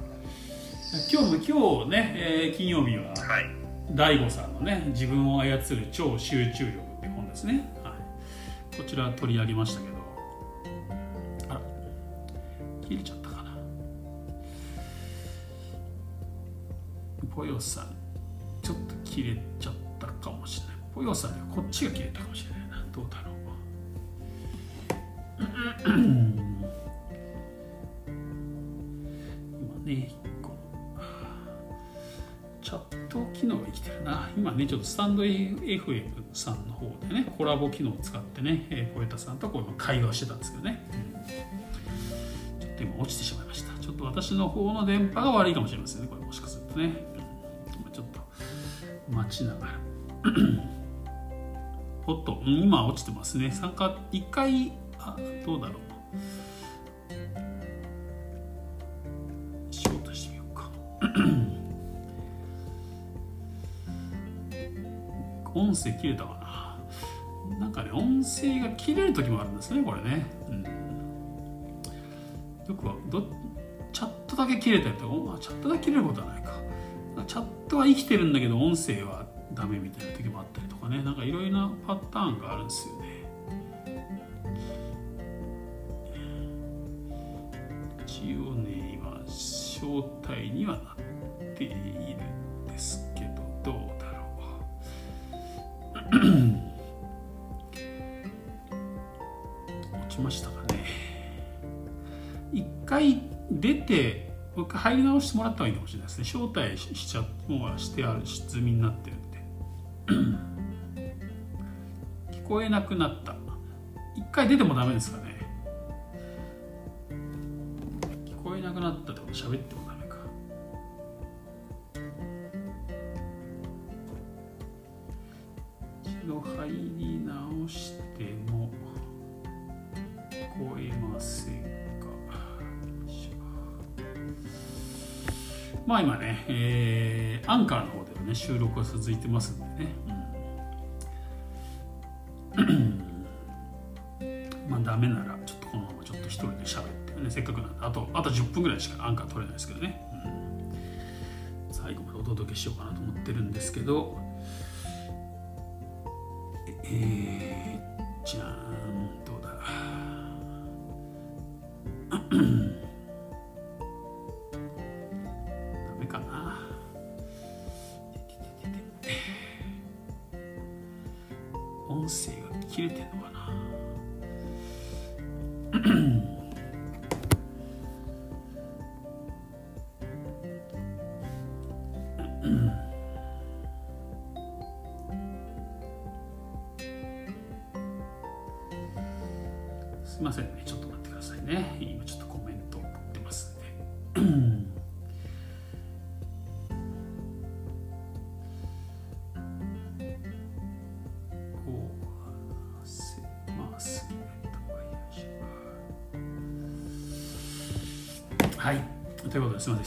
今日も今日ね、えー金曜日はーはい。 DaiGo さんのね「自分を操る超集中力」って本ですね、はい、こちら取り上げましたけど。あら。切れちゃったかな。ポヨさんちょっと切れちゃったかもしれない。ぽよさんにはこっちが切れたかもしれないなどうだろう。今ねこのチャット機能が生きてるな。今ねちょっとスタンド FM さんの方でねコラボ機能を使ってね、えー、ポエタさんとこう会話してたんですけどね、ちょっと今落ちてしまいました。ちょっと私の方の電波が悪いかもしれませんねこれもしかするとね。待ちながら。<coughs> おっと今落ちてますね。参加1回あどうだろう。ショートしてみようか。<coughs> 音声切れたかな。なんかね音声が切れる時もあるんですねこれね、うん、よくはどチャットだけ切れたりとかチャットだけ切れることはないか。チャットは生きてるんだけど音声はダメみたいな時もあったりとかね。なんかいろいろなパターンがあるんですよね。一応ね今招待にはなっているんですけどどうだろう。<coughs> 落ちましたかね。一回出てもう一回入り直してもらった方がいいかもしれないですね。招待しちゃもうしてある済みになってる <coughs> 聞こえなくなった。一回出てもダメですかね。聞こえなくなったってこと喋ってもダメか。一度入り直しても聞こえません。まあ今ね、えー、アンカーの方ではね収録が続いてますんでね、まあダメならちょっとこのままちょっと一人で喋ってねせっかくなんであとあと10分ぐらいしかアンカー取れないですけどね、うん、最後までお届けしようかなと思ってるんですけど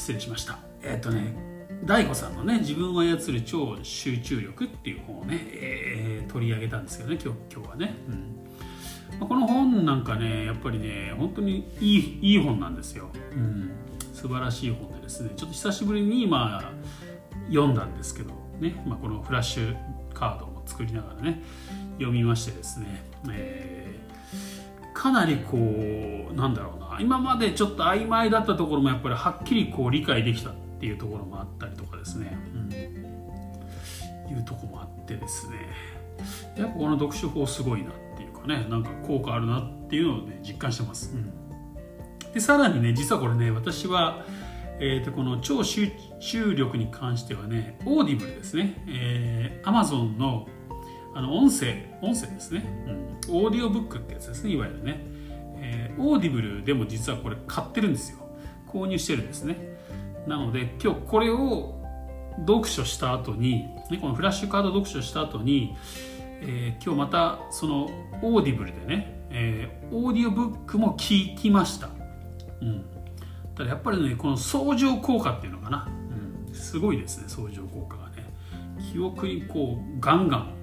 失礼しました。えー、っとね大悟さんのね「自分を操る超集中力」っていう本をね、えー、取り上げたんですけどね今日今日はね、うん、この本なんかねやっぱりね本当にいいいい本なんですよ、うん、素晴らしい本でですねちょっと久しぶりに今読んだんですけどね、まあ、このフラッシュカードを作りながらね読みましてですね、えー、かなりこうなんだろうな。今までちょっと曖昧だったところもやっぱりはっきりこう理解できたっていうところもあったりとかですね、うん、いうとこもあってですね。やっぱこの読書法すごいなっていうかねなんか効果あるなっていうのをね実感してます、うん、でさらにね実はこれね私はえー、とこの超集中力に関してはね Audible ですね、えー、Amazon のあの音声音声ですね、うん、オーディオブックってやつですねいわゆるね。えー、 Audible でも実はこれ買ってるんですよ。購入してるんですね。なので今日これを読書した後に、ね、このフラッシュカード読書した後に、えー、今日またそのオーディブルでね、えー、オーディオブックも聞きました、うん、ただやっぱりねこの相乗効果っていうのかな、うん、すごいですね相乗効果がね。記憶にこうガンガン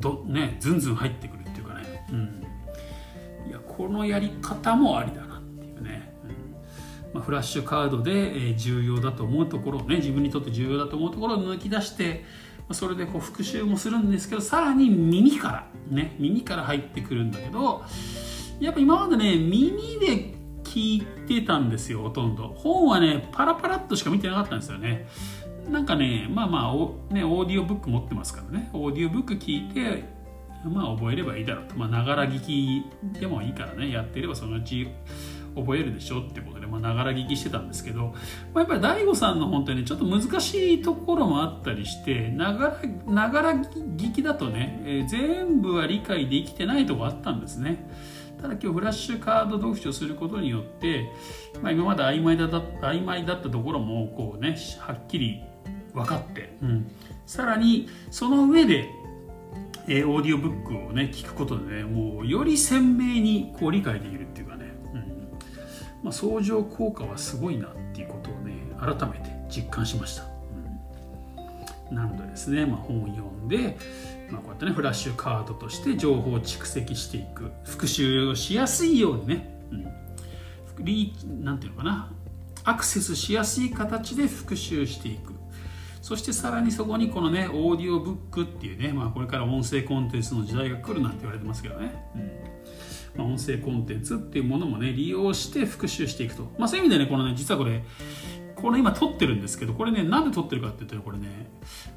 ど、ね、ズンズン入ってくるっていうかね、うん。いやこのやり方もありだなっていうね、うん。まあ、フラッシュカードで重要だと思うところをね自分にとって重要だと思うところを抜き出してそれでこう復習もするんですけどさらに耳からね耳から入ってくるんだけどやっぱ今までね耳で聞いてたんですよほとんど。本はねパラパラっとしか見てなかったんですよねなんかねまあまあお、ね、オーディオブック持ってますからね。オーディオブック聞いてまあ覚えればいいだろうと。まあながら聞きでもいいからね。やってればそのうち覚えるでしょってことでながら聞きしてたんですけど、まあ、やっぱり DAIGO さんの本当にちょっと難しいところもあったりしてながら聞きだとね、えー、全部は理解できてないとこあったんですね。ただ今日フラッシュカード読書することによって、まあ、今まで曖昧だった曖昧だったところもこうねはっきり分かって、うん、さらにその上でえー、オーディオブックをね聞くことでねもうより鮮明にこう理解できるっていうかね、うん。まあ、相乗効果はすごいなっていうことをね改めて実感しました、うん、なのでですね、まあ、本を読んで、まあ、こうやってねフラッシュカードとして情報を蓄積していく復習をしやすいようにね、うん、リなんていうのかなアクセスしやすい形で復習していくそしてさらにそこにこのねオーディオブックっていうね、まあ、これから音声コンテンツの時代が来るなんて言われてますけどね、うん。まあ、音声コンテンツっていうものもね利用して復習していくと、まあ、そういう意味でねこのね実はこれこれ今撮ってるんですけどこれねなんで撮ってるかっていうとこれね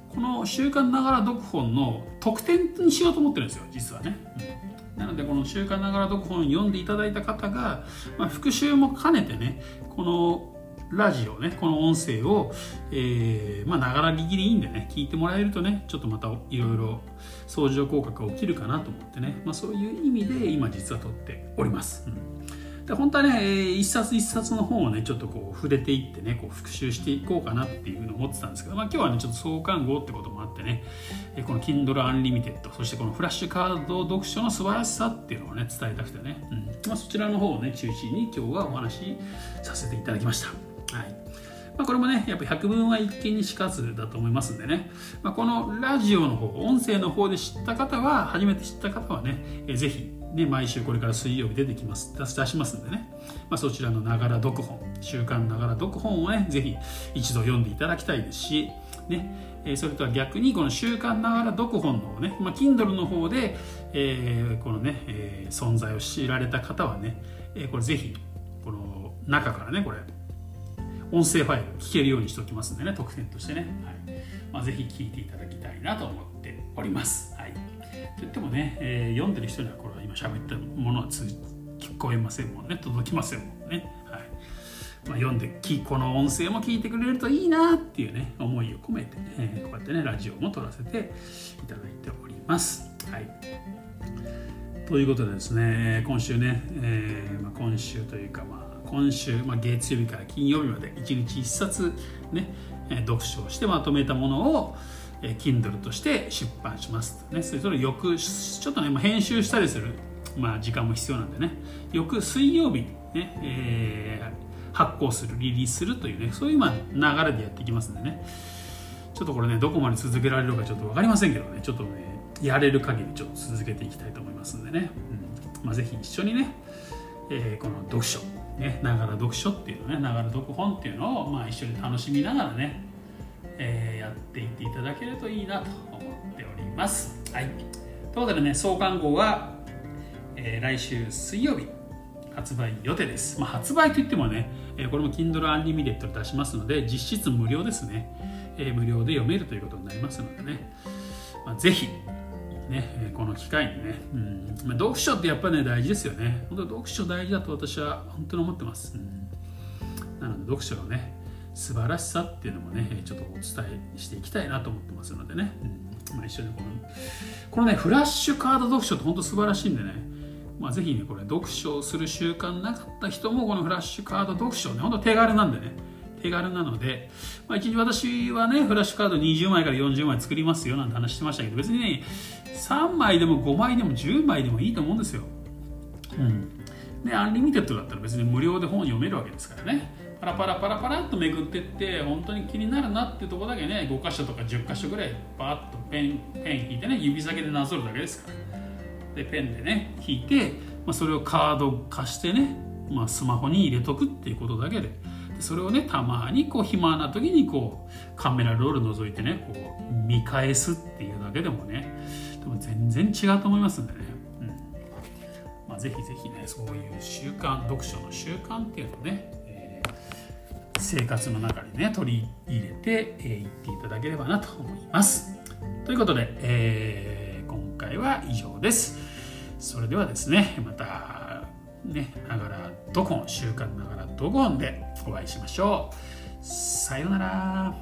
この週刊ながら読本の特典にしようと思ってるんですよ実はね、うん、なのでこの週刊ながら読本読んでいただいた方が、まあ、復習も兼ねてねこのラジオねこの音声をえー、まあながら聞きでいいんでね聞いてもらえるとねちょっとまたいろいろ相乗効果が起きるかなと思ってね、まあ、そういう意味で今実は撮っております、うん。で本当はね、一冊一冊の本をね、ちょっとこう触れていってね、こう復習していこうかなっていうふうに思ってたんですけど、まあ今日はね、ちょっと創刊号ってこともあってね、この Kindle Unlimited、そしてこのフラッシュカード読書の素晴らしさっていうのをね、伝えたくてね、うん。まあ、そちらの方をね、中心に今日はお話しさせていただきました。はい。まあ、これもね、やっぱ百聞は一見にしかずだと思いますんでね、まあ、このラジオの方、音声の方で知った方は、初めて知った方はね、えぜひ、ね、毎週これから水曜日出てきます、出しますんでね、まあ、そちらのながら読本、週刊ながら読本をね、ぜひ一度読んでいただきたいですし、ね、えそれとは逆にこの週刊ながら読本のね、まあ、Kindle の方で、えー、このね、えー、存在を知られた方はね、えー、これぜひ、この中からね、これ、音声ファイル聞けるようにしておきますんでね特典としてね、はい。まあ、ぜひ聞いていただきたいなと思っております、はい、といってもね、えー、読んでる人にはこれは今喋ったものは聞こえませんもんね。届きませんもんね、はい。まあ、読んでこの音声も聞いてくれるといいなっていうね思いを込めて、えー、こうやってねラジオも撮らせていただいております。はい。ということでですね今週ね、えーまあ、今週というかまあ今週、まあ、月曜日から金曜日まで1日1冊ね、読書をしてまとめたものを、え Kindle として出版しますね。それを翌ちょっとね編集したりする、まあ、時間も必要なんでね。翌水曜日にね、えー、発行するリリースするというねそういうまあ流れでやっていきますんでね。ちょっとこれねどこまで続けられるかちょっと分かりませんけどね。ちょっとねやれる限りちょっと続けていきたいと思いますんでね、うん。まあ、ぜひ一緒にね、えー、この読書ね、ながら読書っていうのねながら読本っていうのを、まあ、一緒に楽しみながらね、えー、やっていっていただけるといいなと思っております。はい、ということでね創刊号は、えー、来週水曜日発売予定です。まあ、発売といってもね、えー、これも Kindle Unlimited 出しますので実質無料ですね、えー、無料で読めるということになりますのでね、まあ、ぜひね、この機会にね、うん。まあ、読書ってやっぱりね大事ですよね。本当読書大事だと私は本当に思ってます、うん、なので読書のね素晴らしさっていうのもねちょっとお伝えしていきたいなと思ってますのでね、うん。まあ、一緒にこのこのねフラッシュカード読書って本当素晴らしいんでね。まあ、ぜひねこれ読書をする習慣なかった人もこのフラッシュカード読書ね本当手軽なんでね。手軽なので、まあ、一日私はねフラッシュカード20枚から40枚作りますよなんて話してましたけど別にね3枚でも5枚でも10枚でもいいと思うんですよ。うん。で、アンリミテッドだったら別に無料で本読めるわけですからね。パラパラパラパラっとめくってって本当に気になるなってとこだけね5箇所とか10箇所ぐらいバーッとペンペン引いてね指先でなぞるだけですからでペンでね引いて、まあ、それをカード化してね、まあ、スマホに入れとくっていうことだけでそれをねたまにこう暇な時にこうカメラロール覗いてねこう見返すっていうだけでもねでも全然違うと思いますんでね、うん。まあ、ぜひぜひねそういう習慣読書の習慣っていうのをね、えー、生活の中にね取り入れてい、えー、っていただければなと思います。ということで、えー、今回は以上です。それではですねまたねながらドコン週刊ながらドコンでお会いしましょう。さようなら